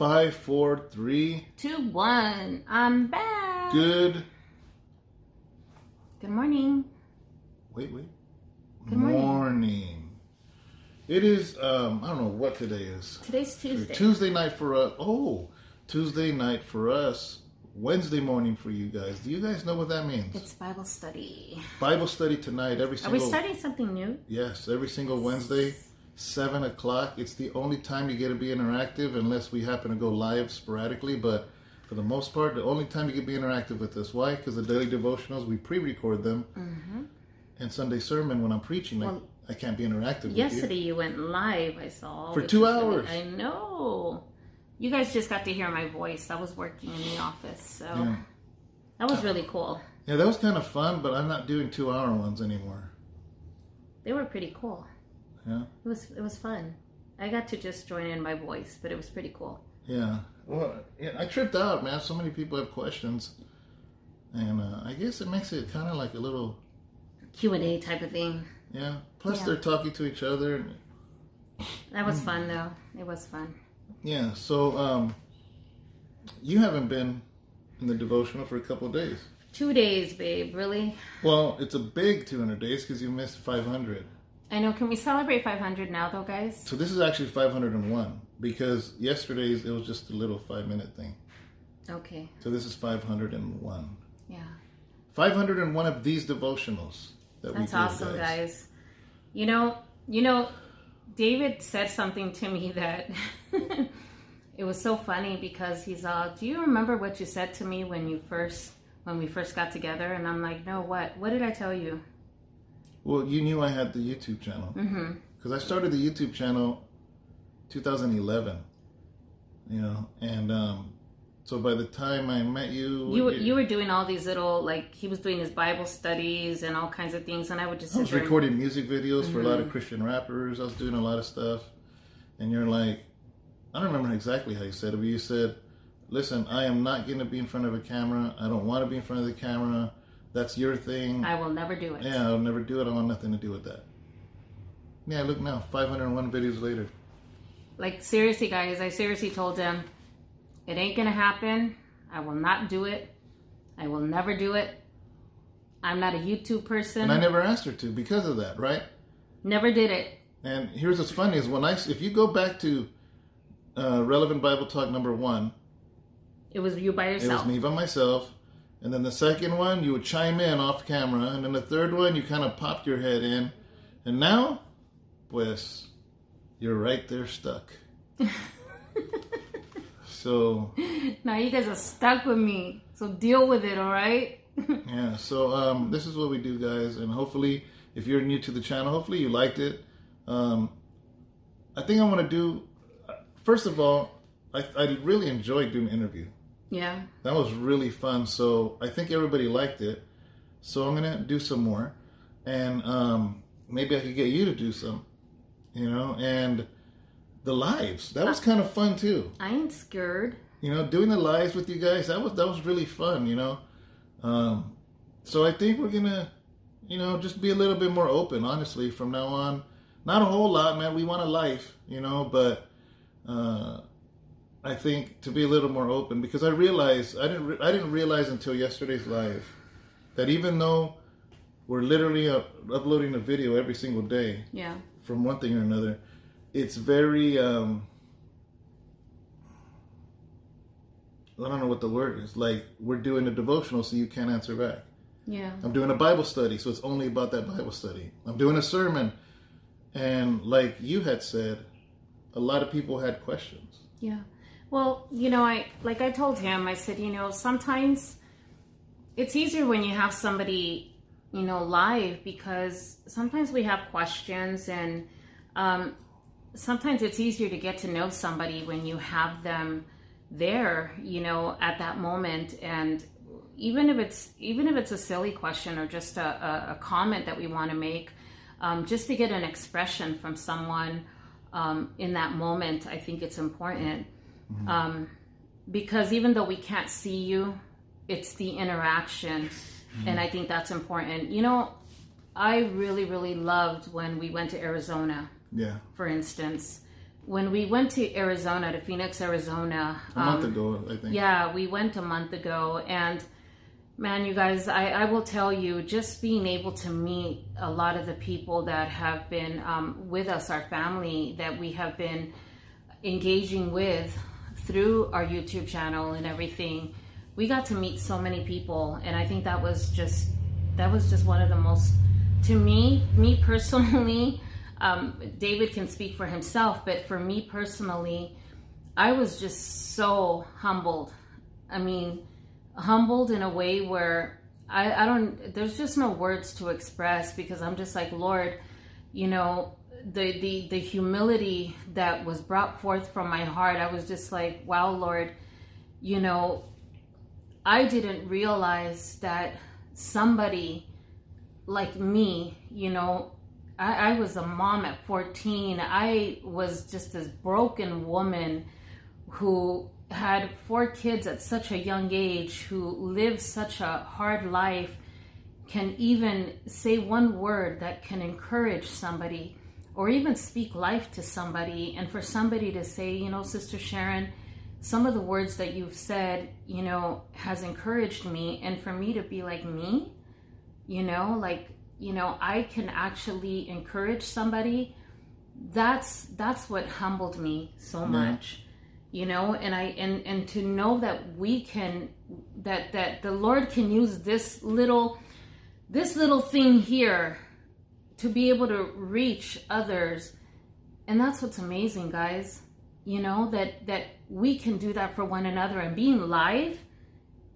Five, four, three. Two, one. I'm back. Good. Good morning. Wait, wait. Good morning. Morning. It is. Um, I don't know what today is. Today's Tuesday. Tuesday night for us. Oh, Tuesday night for us. Wednesday morning for you guys. Do you guys know what that means? It's Bible study. Bible study tonight. Every Are we studying something new? Yes, every single Wednesday, seven o'clock. It's the only time you get to be interactive, unless we happen to go live sporadically. But for the most part, the only time you can be interactive with us. Why? Because the daily devotionals we pre-record them, and Sunday sermon when I'm preaching, I, Mm-hmm. Well, I can't be interactive with Yesterday you went live, I saw. For two was really- hours. I know. You guys just got to hear my voice. I was working in the office, so. Yeah. that was really cool. yeah, that was kind of fun, but I'm not doing two-hour ones anymore. They were pretty cool. Yeah, It was it was fun. I got to just join in my voice, but it was pretty cool. yeah. Well, yeah, I tripped out, man. So many people have questions, and uh, I guess it makes it kind of like a little Q and A type of thing. Yeah. Plus, Yeah. they're talking to each other. And, That was fun though. It was fun. yeah. So, um, you haven't been in the devotional for a couple of days. Two days, babe. Really? Well, it's a big 200 days because you missed 500. I know. Can we celebrate 500 now, though, guys? So this is actually 501 because yesterday's it was just a little five minute thing. Okay. So this is 501. Yeah. 501 of these devotionals that we That's That's awesome, guys. You know, you know, David said something to me that it was so funny because he's all, "Do you remember what you said to me when you first when we first got together?" And I'm like, "No, what? What did I tell you?" Well, you knew I had the YouTube channel Mm-hmm. because I started the YouTube channel 2011. You know, and um, so by the time I met you, You were, you- were doing all these little like he was doing his Bible studies and all kinds of things, and I would just I was there and- recording music videos for a lot Mm-hmm. of Christian rappers. I was doing a lot of stuff, and you're like, I don't remember exactly how you said it, but you said, "Listen, I am not going to be in front of a camera. I don't want to be in front of the camera. That's your thing. I will never do it. yeah, I'll never do it. I want nothing to do with that." Yeah, look now, 501 videos later. Like seriously, guys, I seriously told him, it ain't gonna happen. I will not do it. I will never do it. I'm not a YouTube person. And I never asked her to because of that, right? never did it. And here's what's funny is when I, if you go back to uh, relevant Bible talk number one, It was you by yourself. It was me by myself. And then the second one, you would chime in off camera. And then the third one, you kind of popped your head in. And now, pues, you're right there stuck. so, Now you guys are stuck with me. So deal with it, all right? yeah. So, um, this is what we do, guys. And hopefully, if you're new to the channel, hopefully you liked it. Um, I think I want to do, first of all, I, I really enjoy doing interview. Yeah. That was really fun. So I think everybody liked it. So I'm gonna do some more, and um, maybe I could get you to do some, you know. And the lives that was kind of fun too. I ain't scared. You know, doing the lives with you guys that was that was really fun. You know, um, so I think we're gonna, you know, just be a little bit more open. Honestly, from now on, not a whole lot, man. We want a life, you know, but. Uh, I think to be a little more open because I realized I didn't re- I didn't realize until yesterday's live that even though we're literally uh, uploading a video every single day Yeah. from one thing or another, it's very um, I don't know what the word is. Like we're doing a devotional, so you can't answer back. Yeah. I'm doing a Bible study, so it's only about that Bible study. I'm doing a sermon, and like you had said, a lot of people had questions. Yeah. Well, you know, I like I told him, I said, you know, sometimes it's easier when you have somebody, you know, live because sometimes we have questions and um, sometimes it's easier to get to know somebody when you have them there, you know, at that moment and even if it's even if it's a silly question or just a, a, a comment that we want to make, um, just to get an expression from someone um, in that moment, I think it's important. Um, because even though we can't see you, it's the interaction. And I think that's important. You know, I really, really loved when we went to Arizona, Yeah. for instance, when we went to Arizona, to Phoenix, Arizona. A month um, ago, I think. Yeah, we went a month ago. And man, you guys, I, I will tell you, just being able to meet a lot of the people that have been um, with us, our family that we have been engaging with through our YouTube channel and everything, we got to meet so many people. And I think that was just, that was just one of the most, to me, me personally, um, David can speak for himself, but for me personally, I was just so humbled. I mean, humbled in a way where I, I don't, there's just no words to express because I'm just like, Lord, you know, the, the, the humility that was brought forth from my heart, I was just like, wow, Lord, you know, I didn't realize that somebody like me, you know, I, I was a mom at 14. I was just this broken woman who had four kids at such a young age, who lived such a hard life, can even say one word that can encourage somebody or even speak life to somebody. And for somebody to say, you know, Sister Sharon, some of the words that you've said, you know, has encouraged me. And for me to be like me, you know, like you know i can actually encourage somebody that's that's what humbled me so mm-hmm. much you know and i and and to know that we can that that the lord can use this little this little thing here to be able to reach others and that's what's amazing guys you know that that we can do that for one another and being live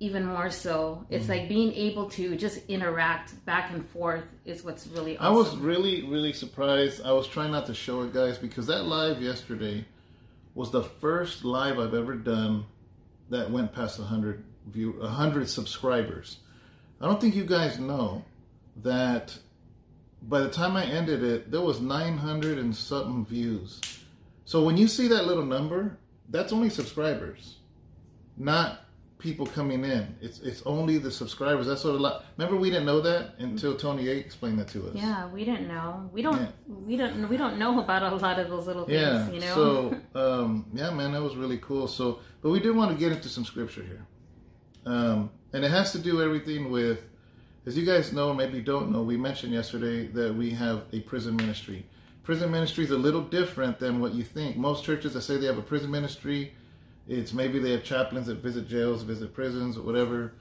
even more so. It's mm like being able to just interact back and forth is what's really awesome. I was really, really surprised. I was trying not to show it, guys, because that live yesterday was the first live I've ever done that went past 100 view 100 subscribers. I don't think you guys know that by the time I ended it, there was 900 and something views. So when you see that little number, that's only subscribers, not people coming in. It's it's only the subscribers. That's what a lot. Remember, we didn't know that until Tony A explained that to us. Yeah, we didn't know. We don't. Yeah. We don't. We don't know about a lot of those little things. Yeah. You know. So um, yeah, man, that was really cool. So, but we did want to get into some scripture here, um, and it has to do everything with. As you guys know, maybe don't know, we mentioned yesterday that we have a prison ministry. Prison ministry is a little different than what you think. Most churches that say they have a prison ministry, it's maybe they have chaplains that visit jails, visit prisons, whatever.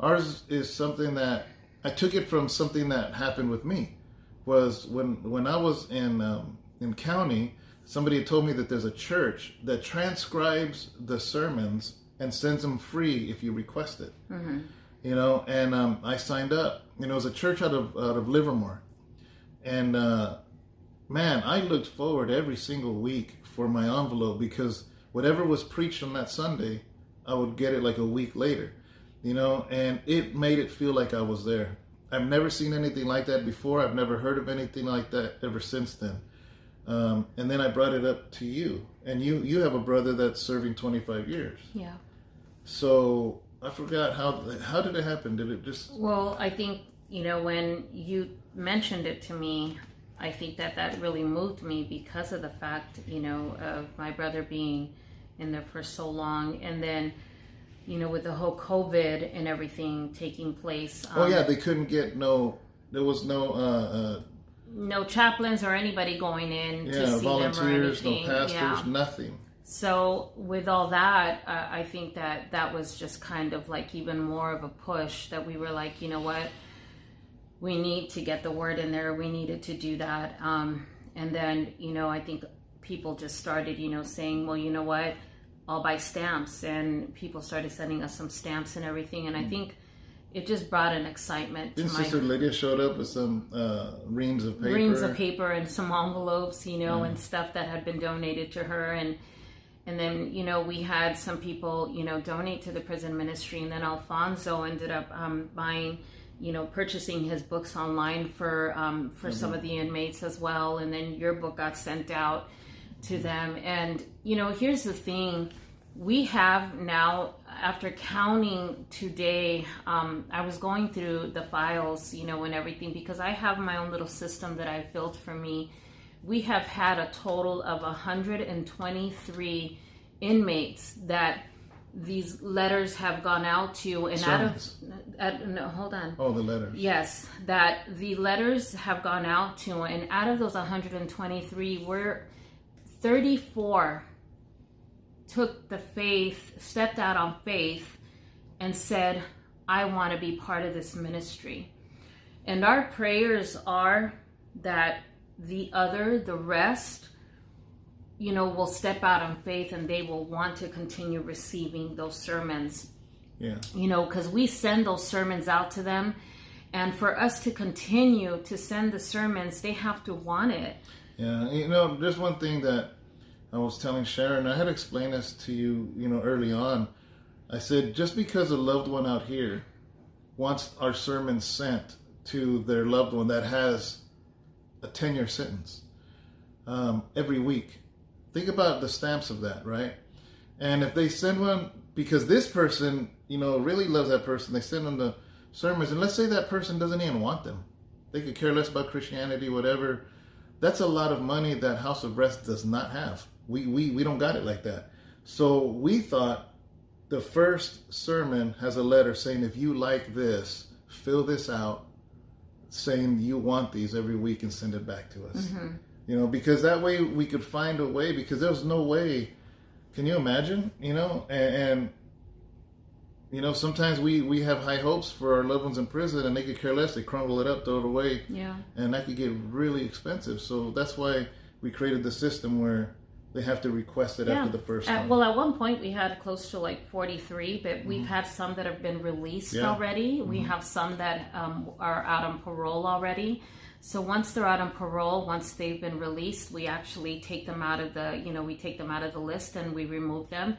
Ours is something that I took it from something that happened with me. Was when when I was in um, in county, somebody told me that there's a church that transcribes the sermons and sends them free if you request it. Mm-hmm. You know, and um, I signed up. You know, it was a church out of out of Livermore, and uh, man, I looked forward every single week for my envelope because whatever was preached on that Sunday, I would get it like a week later, you know, and it made it feel like I was there. I've never seen anything like that before. I've never heard of anything like that ever since then. Um, and then I brought it up to you, and you you have a brother that's serving 25 years. Yeah. So I forgot how how did it happen? Did it just? Well, I think you know when you mentioned it to me, I think that that really moved me because of the fact, you know, of my brother being in there for so long, and then, you know, with the whole COVID and everything taking place. Um, oh yeah, um, they couldn't get no. There was no. Uh, uh, no chaplains or anybody going in yeah, to see volunteers, them or anything. no pastors, yeah. nothing. So with all that, uh, I think that that was just kind of like even more of a push that we were like, you know what, we need to get the word in there. We needed to do that. Um, and then, you know, I think people just started, you know, saying, well, you know what, I'll buy stamps. And people started sending us some stamps and everything. And I think it just brought an excitement my. Sister Lydia showed up with some uh, reams of paper. Reams of paper and some envelopes, you know, yeah. and stuff that had been donated to her. And and then you know we had some people you know donate to the prison ministry and then alfonso ended up um, buying you know, purchasing his books online for um, for mm-hmm. some of the inmates as well, and then your book got sent out to them. And you know, here's the thing: we have now, after counting today, um, I was going through the files, you know, and everything because I have my own little system that I've built for me we have had a total of 123 inmates that these letters have gone out to and Sermons. out of uh, no, hold on Oh, the letters. Yes, that the letters have gone out to, and out of those 123, we're 34 took the faith, stepped out on faith, and said, I want to be part of this ministry. And our prayers are that the other, the rest, you know, will step out on faith and they will want to continue receiving those sermons Yeah. you know, because we send those sermons out to them. And for us to continue to send the sermons, they have to want it. Yeah, you know, there's one thing that I was telling Sharon. I had explained this to you, you know, early on. I said just because a loved one out here wants our sermons sent to their loved one that has a 10 year sentence um, every week, think about the stamps of that, right? And if they send one because this person, you know, really loves that person, they send them the sermons, and let's say that person doesn't even want them, they could care less about Christianity, whatever. That's a lot of money that House of Rest does not have. We we we don't got it like that. So we thought the first sermon has a letter saying if you like this, fill this out, saying you want these every week and send it back to us. Mm-hmm. You know, because that way we could find a way. Because there was no way. Can you imagine? You know, and, and you know sometimes we we have high hopes for our loved ones in prison, and they could care less. They crumble it up, throw it away, Yeah. and that could get really expensive. So that's why we created the system where they have to request it after the first At- well, at one point we had close to like 43, but we've had some that have been released Mm-hmm. Yeah. already. We have some that um, are out on parole already. So once they're out on parole, once they've been released, we actually take them out of the, you know, we take them out of the list and we remove them.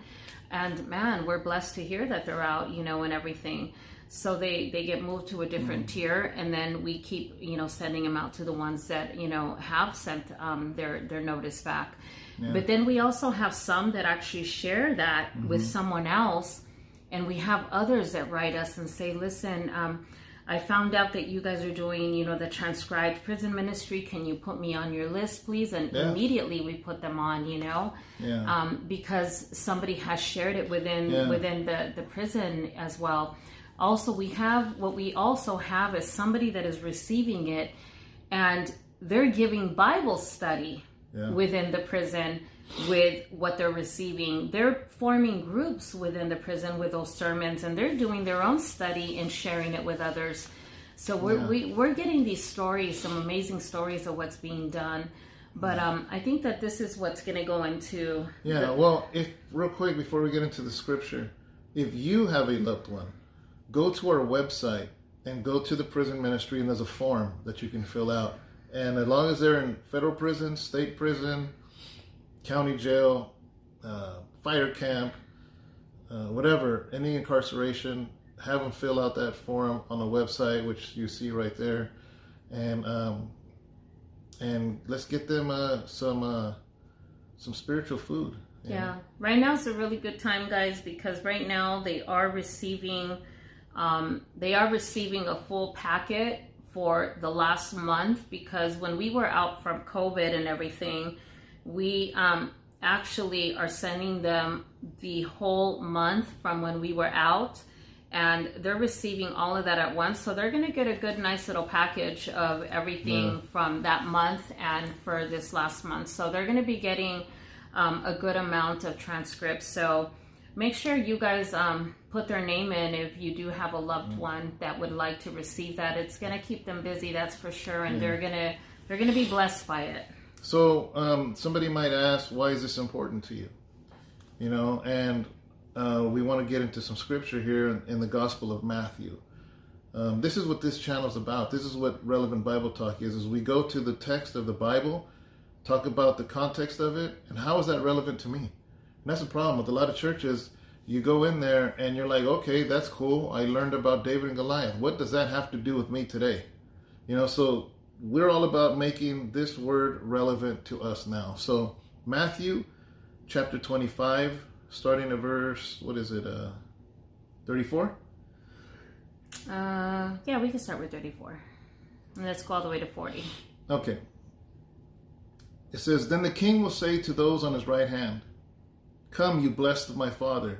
And man, we're blessed to hear that they're out, you know, and everything. So they they get moved to a different Mm. tier, and then we keep, you know, sending them out to the ones that you know have sent um, their their notice back. But then we also have some that actually share that with someone else, and we have others that write us and say, "Listen, um, I found out that you guys are doing, you know, the transcribed prison ministry. Can you put me on your list, please?" And Yeah. immediately we put them on, you know, Yeah. um, because somebody has shared it within Yeah. within the the prison as well. Also, we have what we also have is somebody that is receiving it, and they're giving Bible study Yeah. within the prison with what they're receiving. They're forming groups within the prison with those sermons, and they're doing their own study and sharing it with others. So we're Yeah. we, we're getting these stories, some amazing stories of what's being done. But um, I think that this is what's going to go into Yeah, well, if real quick before we get into the scripture, if you have a loved one, go to our website and go to the prison ministry, and there's a form that you can fill out. And as long as they're in federal prison, state prison, county jail, uh, fire camp, uh, whatever, any incarceration, have them fill out that form on the website, which you see right there, and um, and let's get them uh, some uh, some spiritual food. you know? Yeah, right now is a really good time, guys, because right now they are receiving, um, they are receiving a full packet for the last month because when we were out from COVID and everything, we um, actually are sending them the whole month from when we were out. And they're receiving all of that at once. So they're going to get a good, nice little package of everything from that month and for this last month. So they're going to be getting um, a good amount of transcripts. So make sure you guys um, put their name in if you do have a loved one that would like to receive that. It's going to keep them busy, that's for sure, and they're gonna they're gonna be blessed by it. So um, somebody might ask, why is this important to you? You know, and uh, we want to get into some scripture here in, in the Gospel of Matthew. Um, this is what this channel is about. This is what relevant Bible talk is. Is we go to the text of the Bible, talk about the context of it, and how is that relevant to me? And that's the problem with a lot of churches. You go in there and you're like, okay, that's cool. I learned about David and Goliath. What does that have to do with me today? You know, so we're all about making this word relevant to us now. So Matthew chapter 25, starting at verse, what is it, uh, 34? Uh, yeah, we can start with 34. And let's go all the way to 40. Okay. It says, Then the king will say to those on his right hand, Come, you blessed of my father,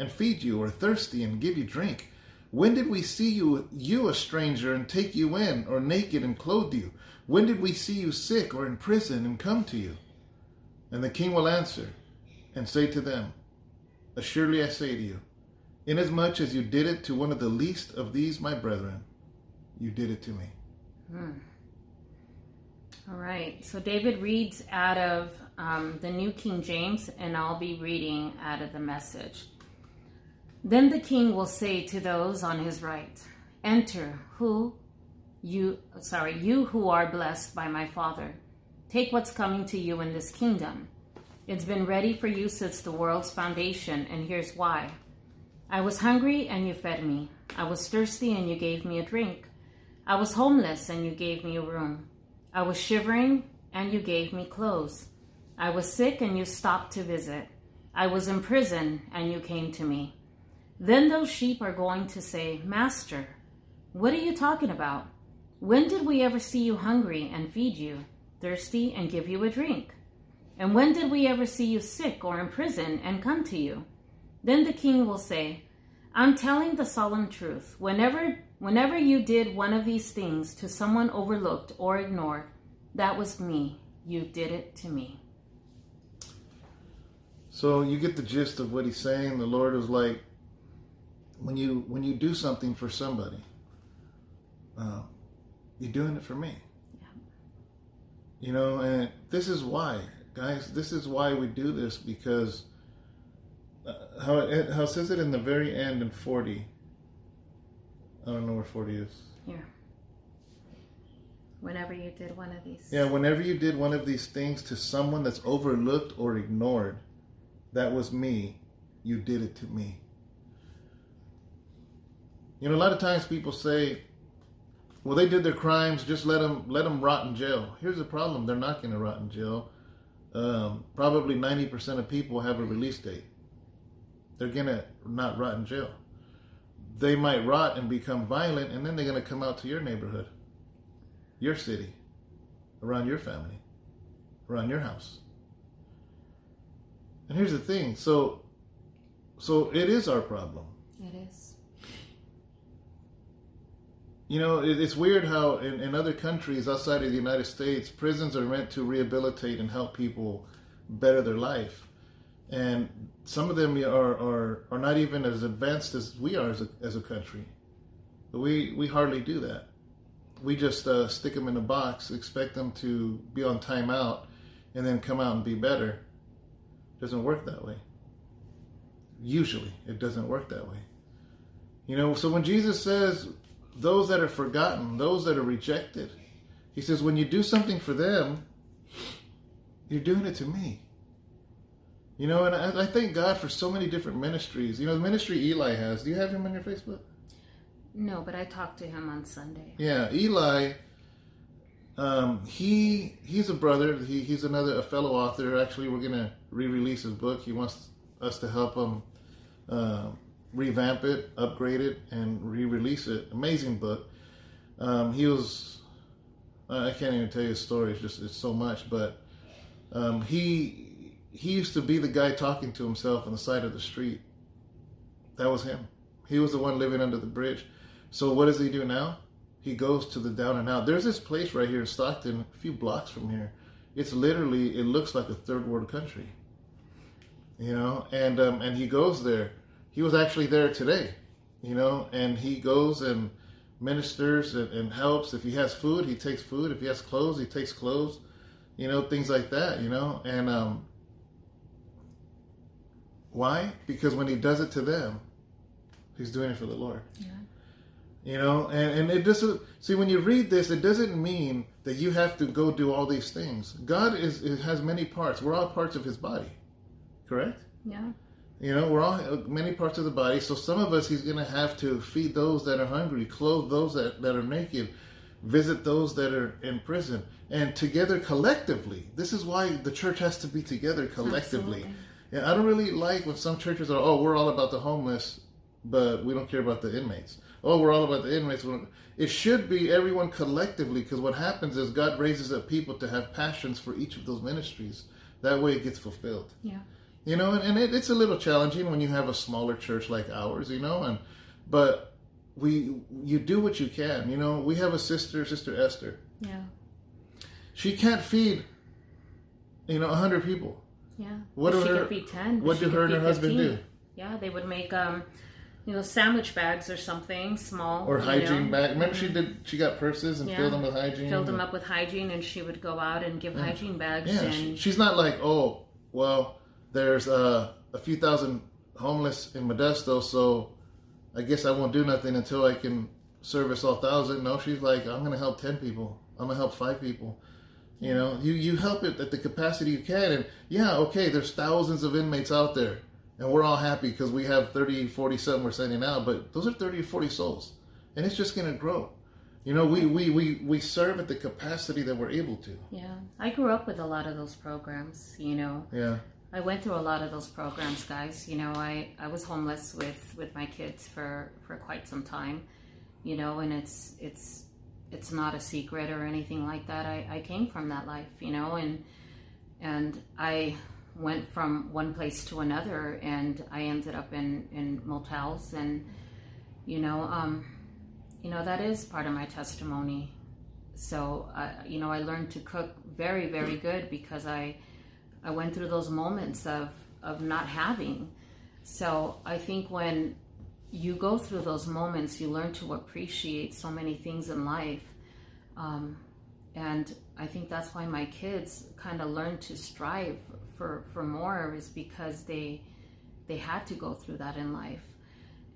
and feed you, or thirsty and give you drink? When did we see you, you a stranger, and take you in, or naked and clothe you? When did we see you sick or in prison and come to you? And the king will answer and say to them, Assuredly I say to you, inasmuch as you did it to one of the least of these my brethren, you did it to me. Hmm. All right. So David reads out of um, the New King James, and I'll be reading out of the message. Then the king will say to those on his right, Enter, who you sorry, you who are blessed by my father. Take what's coming to you in this kingdom. It's been ready for you since the world's foundation, and here's why. I was hungry and you fed me. I was thirsty and you gave me a drink. I was homeless and you gave me a room. I was shivering and you gave me clothes. I was sick and you stopped to visit. I was in prison and you came to me. Then those sheep are going to say, Master, what are you talking about? When did we ever see you hungry and feed you, thirsty and give you a drink? And when did we ever see you sick or in prison and come to you? Then the king will say, I'm telling the solemn truth. Whenever whenever you did one of these things to someone overlooked or ignored, that was me. You did it to me. So you get the gist of what he's saying. The Lord is like, when you when you do something for somebody, uh, you're doing it for me. Yeah. You know, and this is why, guys. This is why we do this because uh, how it how it says it in the very end in forty. I don't know where forty is. Yeah. Whenever you did one of these. Yeah, whenever you did one of these things to someone that's overlooked or ignored, that was me. You did it to me. You know, a lot of times people say, "Well, they did their crimes. Just let them let them rot in jail." Here's the problem: they're not going to rot in jail. Um, probably ninety percent of people have a release date. They're gonna not rot in jail. They might rot and become violent, and then they're gonna come out to your neighborhood, your city, around your family, around your house. And here's the thing: so, so it is our problem. It is you know, it's weird how in, in other countries outside of the United States, prisons are meant to rehabilitate and help people better their life. And some of them are, are, are not even as advanced as we are as a, as a country. We, we hardly do that. We just uh, stick them in a box, expect them to be on timeout, and then come out and be better. It doesn't work that way. Usually, it doesn't work that way. You know, so when Jesus says those that are forgotten, those that are rejected. He says, when you do something for them, you're doing it to me. You know, and I, I thank God for so many different ministries. You know, the ministry Eli has. Do you have him on your Facebook? No, but I talked to him on Sunday. Yeah, Eli. Um, he he's a brother. He, he's another a fellow author. Actually, we're gonna re-release his book. He wants us to help him uh, revamp it, upgrade it, and re-release it. Amazing book. Um, he was I can't even tell you his story. It's just it's so much, but um, he he used to be the guy talking to himself on the side of the street. That was him. He was the one living under the bridge. So what does he do now? He goes to the down and out. There's this place right here in Stockton, a few blocks from here. It's literally it looks like a third world country. You know, and um, and he goes there he was actually there today, you know, and he goes and ministers and, and, helps. If he has food, he takes food. If he has clothes, he takes clothes, you know, things like that, you know. And um, why? Because when he does it to them, he's doing it for the Lord. Yeah. You know, and, and it doesn't see when you read this, it doesn't mean that you have to go do all these things. God is, is has many parts. We're all parts of His body, correct? Yeah. You know, we're all many parts of the body. So some of us, He's going to have to feed those that are hungry, clothe those that, that are naked, visit those that are in prison, and together collectively. This is why the church has to be together collectively. Absolutely. Yeah, I don't really like when some churches are, oh, we're all about the homeless, but we don't care about the inmates. Oh, we're all about the inmates. It should be everyone collectively, because what happens is God raises up people to have passions for each of those ministries. That way, it gets fulfilled. Yeah. You know, and, and it, it's a little challenging when you have a smaller church like ours. You know, and but we you do what you can. You know, we have a sister, Sister Esther. Yeah. She can't feed, you know, a hundred people. Yeah. What she do her- could feed ten. what she do her and her feed husband 15. do? Yeah, they would make um, you know, sandwich bags or something small. Or hygiene know. bag. Remember, she did. She got purses and Yeah. filled them with hygiene. Filled them up with hygiene, and she would go out and give hygiene bags. Yeah, she, she's not like, oh, well, there's uh, a few thousand homeless in Modesto, so I guess I won't do nothing until I can service all thousand. No, she's like, I'm to help ten people. I'm to help five people. You know, you you help it at the capacity you can, and yeah, okay, there's thousands of inmates out there, and we're all happy because we have 30, 40 something we're sending out, but those are 30 or 40 souls, and it's just to grow. You know, we, we, we, we serve at the capacity that we're able to. yeah, I grew up with a lot of those programs. You know, Yeah. I went through a lot of those programs, guys. You know, I, I was homeless with, with my kids for, for quite some time, you know, and it's it's it's not a secret or anything like that. I, I came from that life, you know, and and I went from one place to another and I ended up in, in motels and you know, um, you know, that is part of my testimony. So, uh, you know, I learned to cook very, very good because I I went through those moments of of not having. So I think when you go through those moments, you learn to appreciate so many things in life. Um, and I think that's why my kids kind of learn to strive for, for more is because they they had to go through that in life.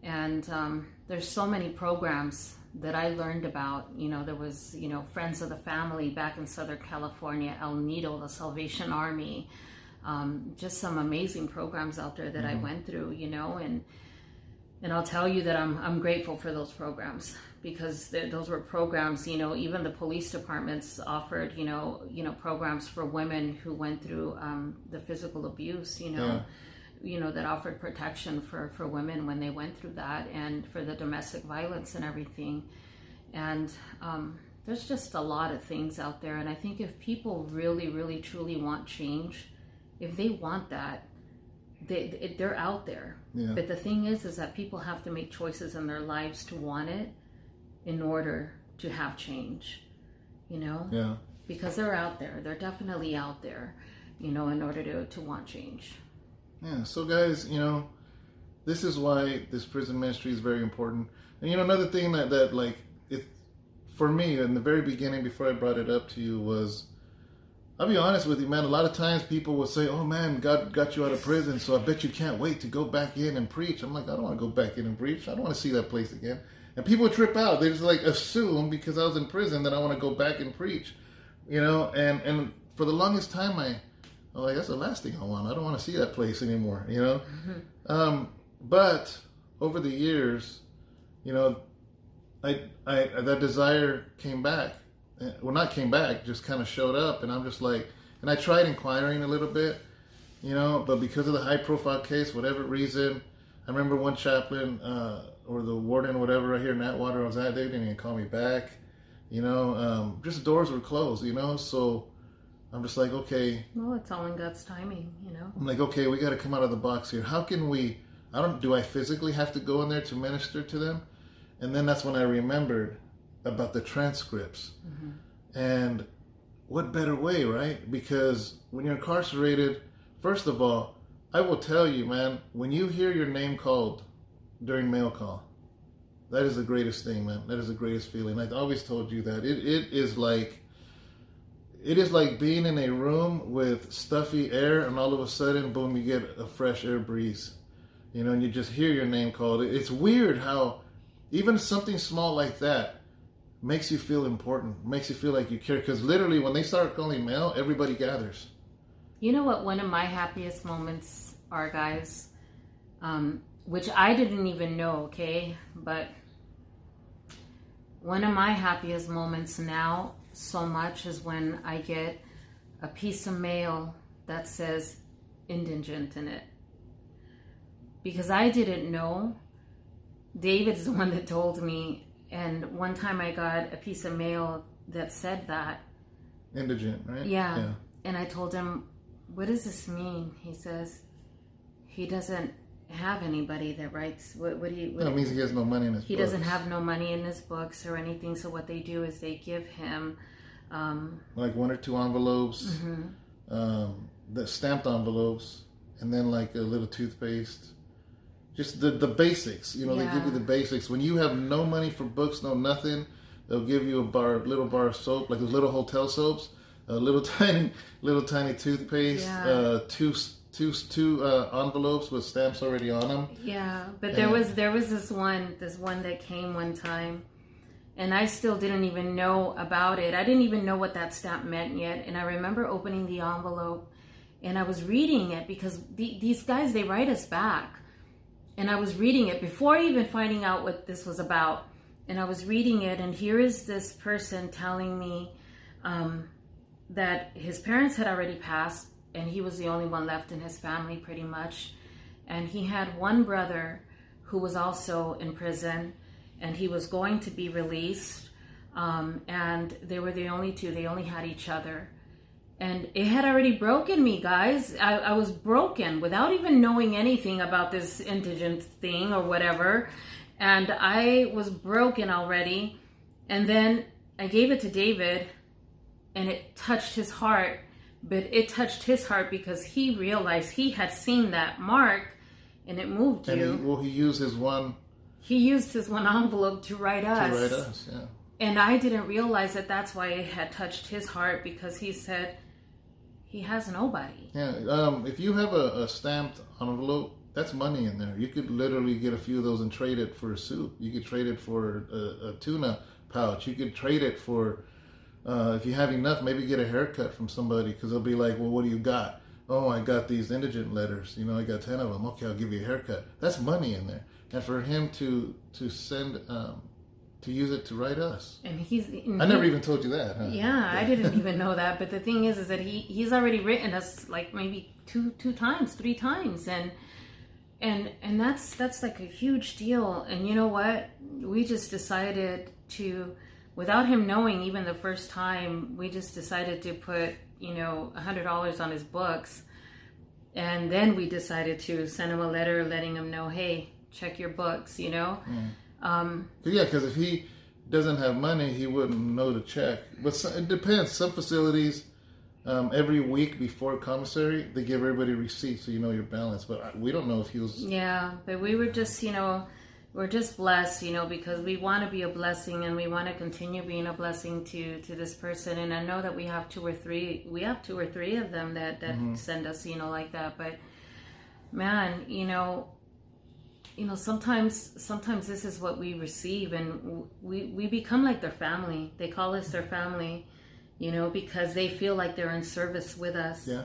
And um, there's so many programs that I learned about. You know, there was you know Friends of the Family back in Southern California, El Nido, the Salvation Army, um, just some amazing programs out there that I went through. You know, and and I'll tell you that I'm I'm grateful for those programs because th- those were programs. You know, even the police departments offered you know you know programs for women who went through um, the physical abuse. You know. Yeah. You know that offered protection for for women when they went through that, and for the domestic violence and everything. And um, there's just a lot of things out there, and I think if people really, really, truly want change, if they want that, they they're out there. Yeah. But the thing is, is that people have to make choices in their lives to want it, in order to have change. You know, Yeah. because they're out there. They're definitely out there. You know, in order to to want change. Yeah, so guys, you know, this is why this prison ministry is very important. And you know, another thing that that like it for me in the very beginning before I brought it up to you was I'll be honest with you, man. A lot of times people will say, "Oh man, God got you out of prison, so I bet you can't wait to go back in and preach." I'm like, I don't want to go back in and preach. I don't want to see that place again. And people trip out. They just like assume because I was in prison that I want to go back and preach, you know. And and for the longest time, I I'm like, that's the last thing I want. I don't want to see that place anymore, you know. Um, but over the years, you know, I, I that desire came back. Uh, Well, not came back, just kind of showed up, and I'm just like, and I tried inquiring a little bit, you know, but because of the high profile case, whatever reason, I remember one chaplain uh, or the warden, whatever, right here in Atwater, I was at, they didn't even call me back, you know, um, just doors were closed, you know, so I'm just like, okay, Well, it's all in God's timing. You know. I'm like, okay, we got to come out of the box here. How can we? I don't. Do I physically have to go in there to minister to them? And then that's when I remembered about the transcripts. Mm-hmm. And what better way, right? Because when you're incarcerated, first of all, I will tell you, man, when you hear your name called during mail call, that is the greatest thing, man. That is the greatest feeling. I've always told you that. It, it is like it is like being in a room with stuffy air and all of a sudden boom you get a fresh air breeze you know and you just hear your name called it's weird how even something small like that makes you feel important, makes you feel like you care. Because literally, when they start calling mail, everybody gathers. You know what? One of my happiest moments are, guys, um, which I didn't even know, okay? But one of my happiest moments now, so much, is when I get a piece of mail that says indigent in it. Because I didn't know. David's the one that told me. And one time I got a piece of mail that said that. Indigent, right? Yeah. yeah. And I told him, What does this mean? He says, He doesn't have anybody that writes. What, what do you. What it means he has no money in his He books. doesn't have no money in his books or anything. So what they do is they give him. Um, like one or two envelopes, mm-hmm. um, the stamped envelopes, and then like a little toothpaste. Just the the basics, you know. Yeah. They give you the basics. When you have no money for books, no nothing, they'll give you a bar, little bar of soap, like those little hotel soaps, a little tiny, little tiny toothpaste, Yeah. uh, two two two uh, envelopes with stamps already on them. Yeah, but there was there was this one this one that came one time, and I still didn't even know about it. I didn't even know what that stamp meant yet. And I remember opening the envelope, and I was reading it because the, these guys they write us back, and I was reading it before even finding out what this was about. And I was reading it, and here is this person telling me um, that his parents had already passed, and he was the only one left in his family, pretty much. And he had one brother who was also in prison, and he was going to be released. Um, and they were the only two, they only had each other. And it had already broken me, guys. I, I was broken without even knowing anything about this indigent thing or whatever. And I was broken already. And then I gave it to David, and it touched his heart. But it touched his heart because he realized he had seen that mark and it moved And he, you. well, he used his one He used his one envelope to write us. to write us. Yeah. And I didn't realize that that's why it had touched his heart because he said he has nobody. Yeah, um, if you have a, a stamped envelope, that's money in there. You could literally get a few of those and trade it for a soup. You could trade it for a, a tuna pouch. You could trade it for, uh, if you have enough, maybe get a haircut from somebody because they'll be like, well, what do you got? Oh, I got these indigent letters. You know, I got 10 of them. Okay, I'll give you a haircut. That's money in there. And for him to to send, um, to use it to write us. And he's I never even told you that. Huh? Yeah, I didn't even know that. But the thing is, is that he he's already written us like maybe two two times, three times, and and and that's that's like a huge deal. And you know what? We just decided to, without him knowing, even the first time, we just decided to put you know a hundred dollars on his books, and then we decided to send him a letter letting him know, hey, check your books, you know. Um, Yeah, because if he doesn't have money, he wouldn't know to check. But so, it depends. Some facilities, um, every week before commissary, they give everybody receipts so you know your balance. But I- we don't know if he was. Yeah, but we were just, you know, we're just blessed, you know, because we want to be a blessing and we want to continue being a blessing to to this person. And I know that we have two or three, we have two or three of them that that mm-hmm. send us, you know, like that. But man, you know, you know, sometimes sometimes this is what we receive, and we we become like their family. They call us their family, you know, because they feel like they're in service with us. Yeah.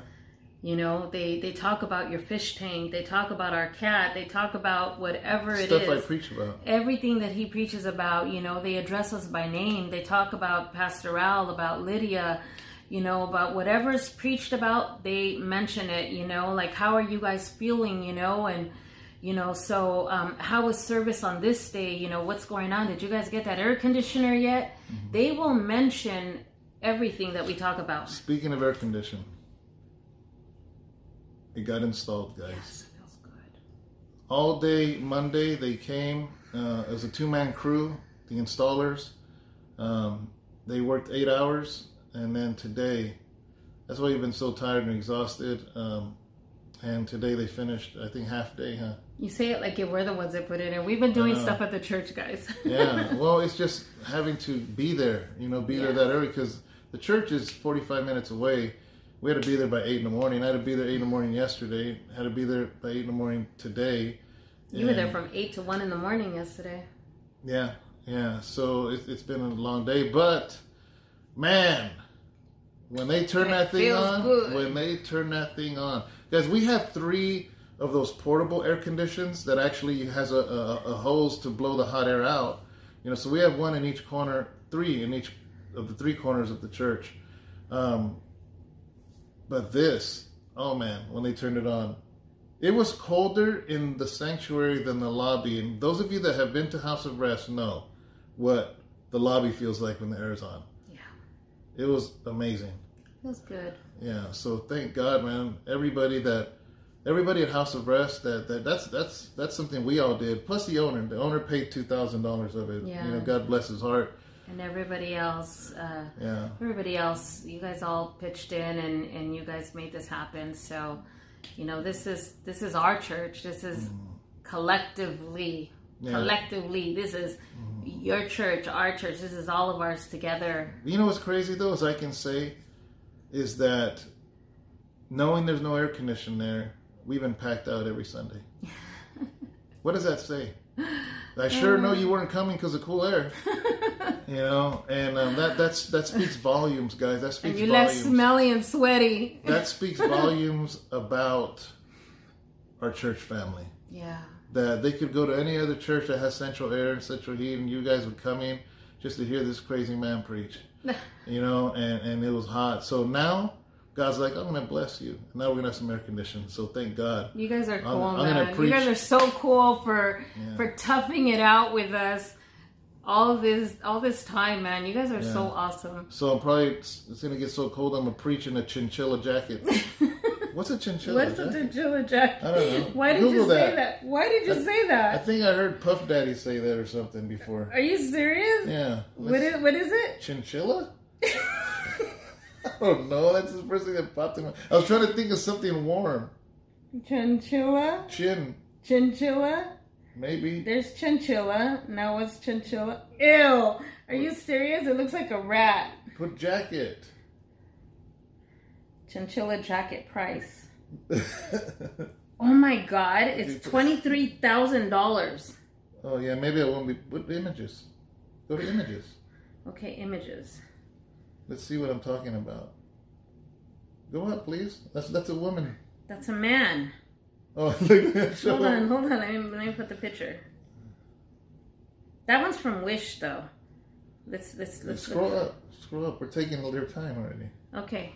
You know, they they talk about your fish tank, they talk about our cat, they talk about whatever it is. Stuff. I preach about. Everything that he preaches about, you know, they address us by name. They talk about Pastoral, about Lydia, you know, about whatever's preached about, they mention it, you know, like how are you guys feeling, you know, and you know, so um, how was service on this day? You know, what's going on? Did you guys get that air conditioner yet? They will mention everything that we talk about. Speaking of air condition, it got installed, guys. Yes, it feels good. All day Monday, they came uh, as a two man crew, the installers. Um, they worked eight hours, and then today, that's why you've been so tired and exhausted. Um, and today they finished, I think, half day, huh? You say it like if we're the ones that put it in. We've been doing stuff at the church, guys. Yeah, well, it's just having to be there, you know, be there that early because the church is 45 minutes away. We had to be there by 8 in the morning. I had to be there 8 in the morning yesterday. Had to be there by 8 in the morning today. you were there from eight to one in the morning yesterday. Yeah, yeah. So it, it's been a long day, but man, when they turn It that thing on, good. when they turn that thing on, guys, we have three of those portable air conditions that actually has a, a, a hose to blow the hot air out. You know, so we have one in each corner, three in each of the three corners of the church. Um, but this, oh man, when they turned it on, it was colder in the sanctuary than the lobby. And those of you that have been to House of Rest know what the lobby feels like when the air is on. Yeah. It was amazing. It was good. Yeah. So thank God, man. Everybody that, everybody at House of Rest, that, that that's that's that's something we all did. Plus the owner. The owner paid two thousand dollars of it. Yeah. You know, God bless his heart. And everybody else, uh, Yeah. everybody else, you guys all pitched in and, and you guys made this happen. So, you know, this is this is our church. This is collectively, Yeah. collectively. This is your church, our church. This is all of ours together. You know what's crazy though, is I can say, is that knowing there's no air condition there, we've been packed out every Sunday. what does that say? I sure know you weren't coming because of cool air. you know, and um, that that's that speaks volumes, guys. That And speaks you left smelly and sweaty. that speaks volumes about our church family. Yeah. That they could go to any other church that has central air and central heat, and you guys would come in just to hear this crazy man preach. you know, and, and it was hot. So now God's like, I'm gonna bless you. And now we're gonna have some air conditioning. So thank God. You guys are cool, I'm man. You guys are so cool for Yeah. for toughing it out with us all this all this time, man. You guys are so awesome. So I'm probably it's gonna get so cold I'm gonna preach in a chinchilla jacket. What's a chinchilla What's a chinchilla jacket? I don't know. Why did Google you say that. that? Why did you say that? I think I heard Puff Daddy say that or something before. Are you serious? Yeah. What is what is it? Chinchilla? Oh, Don't know. That's the first thing that popped in my. I was trying to think of something warm. Chinchilla? Chin, Chinchilla? maybe. There's chinchilla. Now what's chinchilla? Ew. Are you serious? It looks like a rat. Put jacket. Chinchilla jacket price. Oh my god, it's twenty three thousand dollars. oh yeah, maybe I won't be. Put images. Go to images. Okay, images. Let's see what I'm talking about. Go up, please. That's that's a woman. That's a man. Oh, look at Hold on, hold on. Let me, let me put the picture. That one's from Wish, though. Let's let's let's Scroll up. Scroll up. We're taking a little time already. Okay,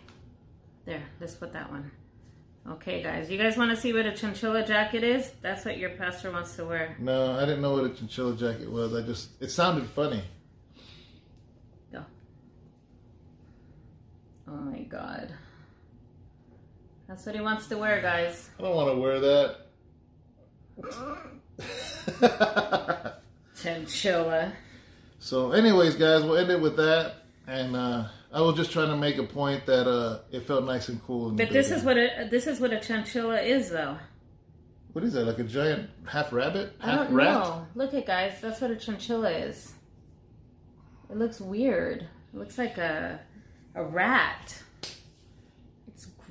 there. Let's put that one. Okay, guys. You guys want to see what a chinchilla jacket is? That's what your pastor wants to wear. No, I didn't know what a chinchilla jacket was. I just it sounded funny. Go. Oh my god. That's what he wants to wear, guys. I don't want to wear that. Chinchilla. so, anyways, guys, we'll end it with that. And uh, I was just trying to make a point that uh, it felt nice and cool. But this is what a this is what a chinchilla is, though. what is that? Like a giant half rabbit, I don't rat? know. Look at guys. That's what a chinchilla is. It looks weird. It looks like a a rat.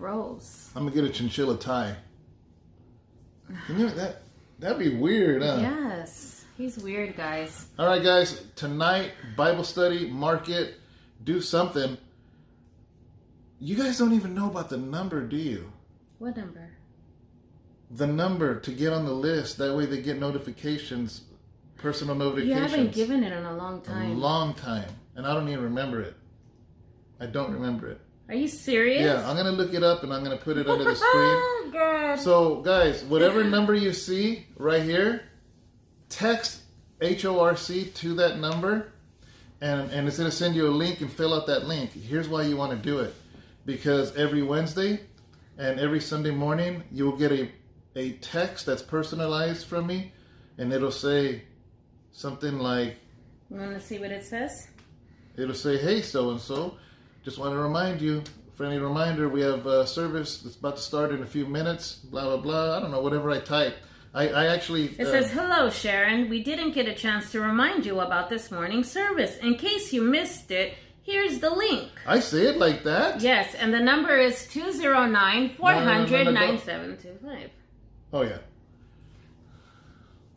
Gross. I'm gonna get a chinchilla tie. Can you that? That'd be weird, huh? Yes, he's weird, guys. All right, guys. Tonight, Bible study, market, do something. You guys don't even know about the number, do you? What number? The number to get on the list. That way, they get notifications, personal notifications. You haven't given it in a long time. a time. long time, and I don't even remember it. I don't remember it. Are you serious? Yeah, I'm gonna look it up and I'm gonna put it under the screen. Oh God. So, guys, whatever number you see right here, text HORC to that number, and, and it's to send you a link and fill out that link. Here's why you want to do it because every Wednesday and every Sunday morning, you'll get a, a text that's personalized from me, and it'll say something like, You want to see what it says? It'll say, "Hey, so and so, just want to remind you, friendly reminder, we have a service that's about to start in a few minutes. Blah blah blah. I don't know, whatever I type. I, I actually It uh, says, Hello, Sharon. We didn't get a chance to remind you about this morning's service. In case you missed it, here's the link. I say it like that. Yes, and the number is 209 400 No, no, no, no, no. 9725. Oh yeah.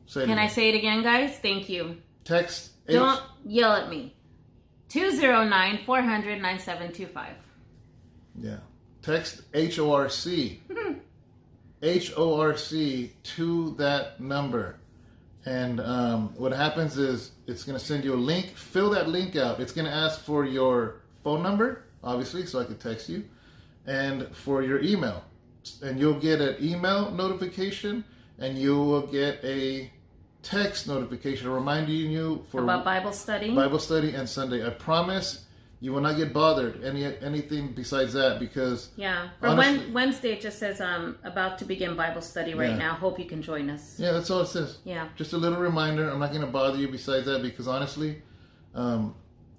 Say it Can I say it again, guys? Thank you. Text Don't yell at me. 209 400 9725. Yeah. Text H O R C. H O R C to that number. And um, what happens is it's going to send you a link. Fill that link out. It's going to ask for your phone number, obviously, so I can text you, and for your email. And you'll get an email notification and you will get a text notification reminding you for About Bible study. Bible study and Sunday. I promise you will not get bothered any anything besides that because yeah. For Honestly- Wednesday, it just says um about to begin Bible study right Yeah. now. Hope you can join us. yeah, that's all it says. Yeah. Just a little reminder. I'm not going to bother you besides that because honestly, um,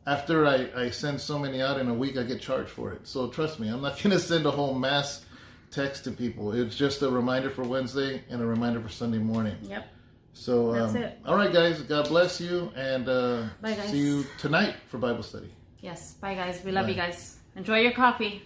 after I, I send so many out in a week, I get charged for it. So trust me, I'm not going to send a whole mass text to people. It's just a reminder for Wednesday and a reminder for Sunday morning. Yep. So That's um, it. all right, guys. God bless you, and uh, Bye, guys. see you tonight for Bible study. Yes. Bye, guys. We love Bye. you guys. Enjoy your coffee.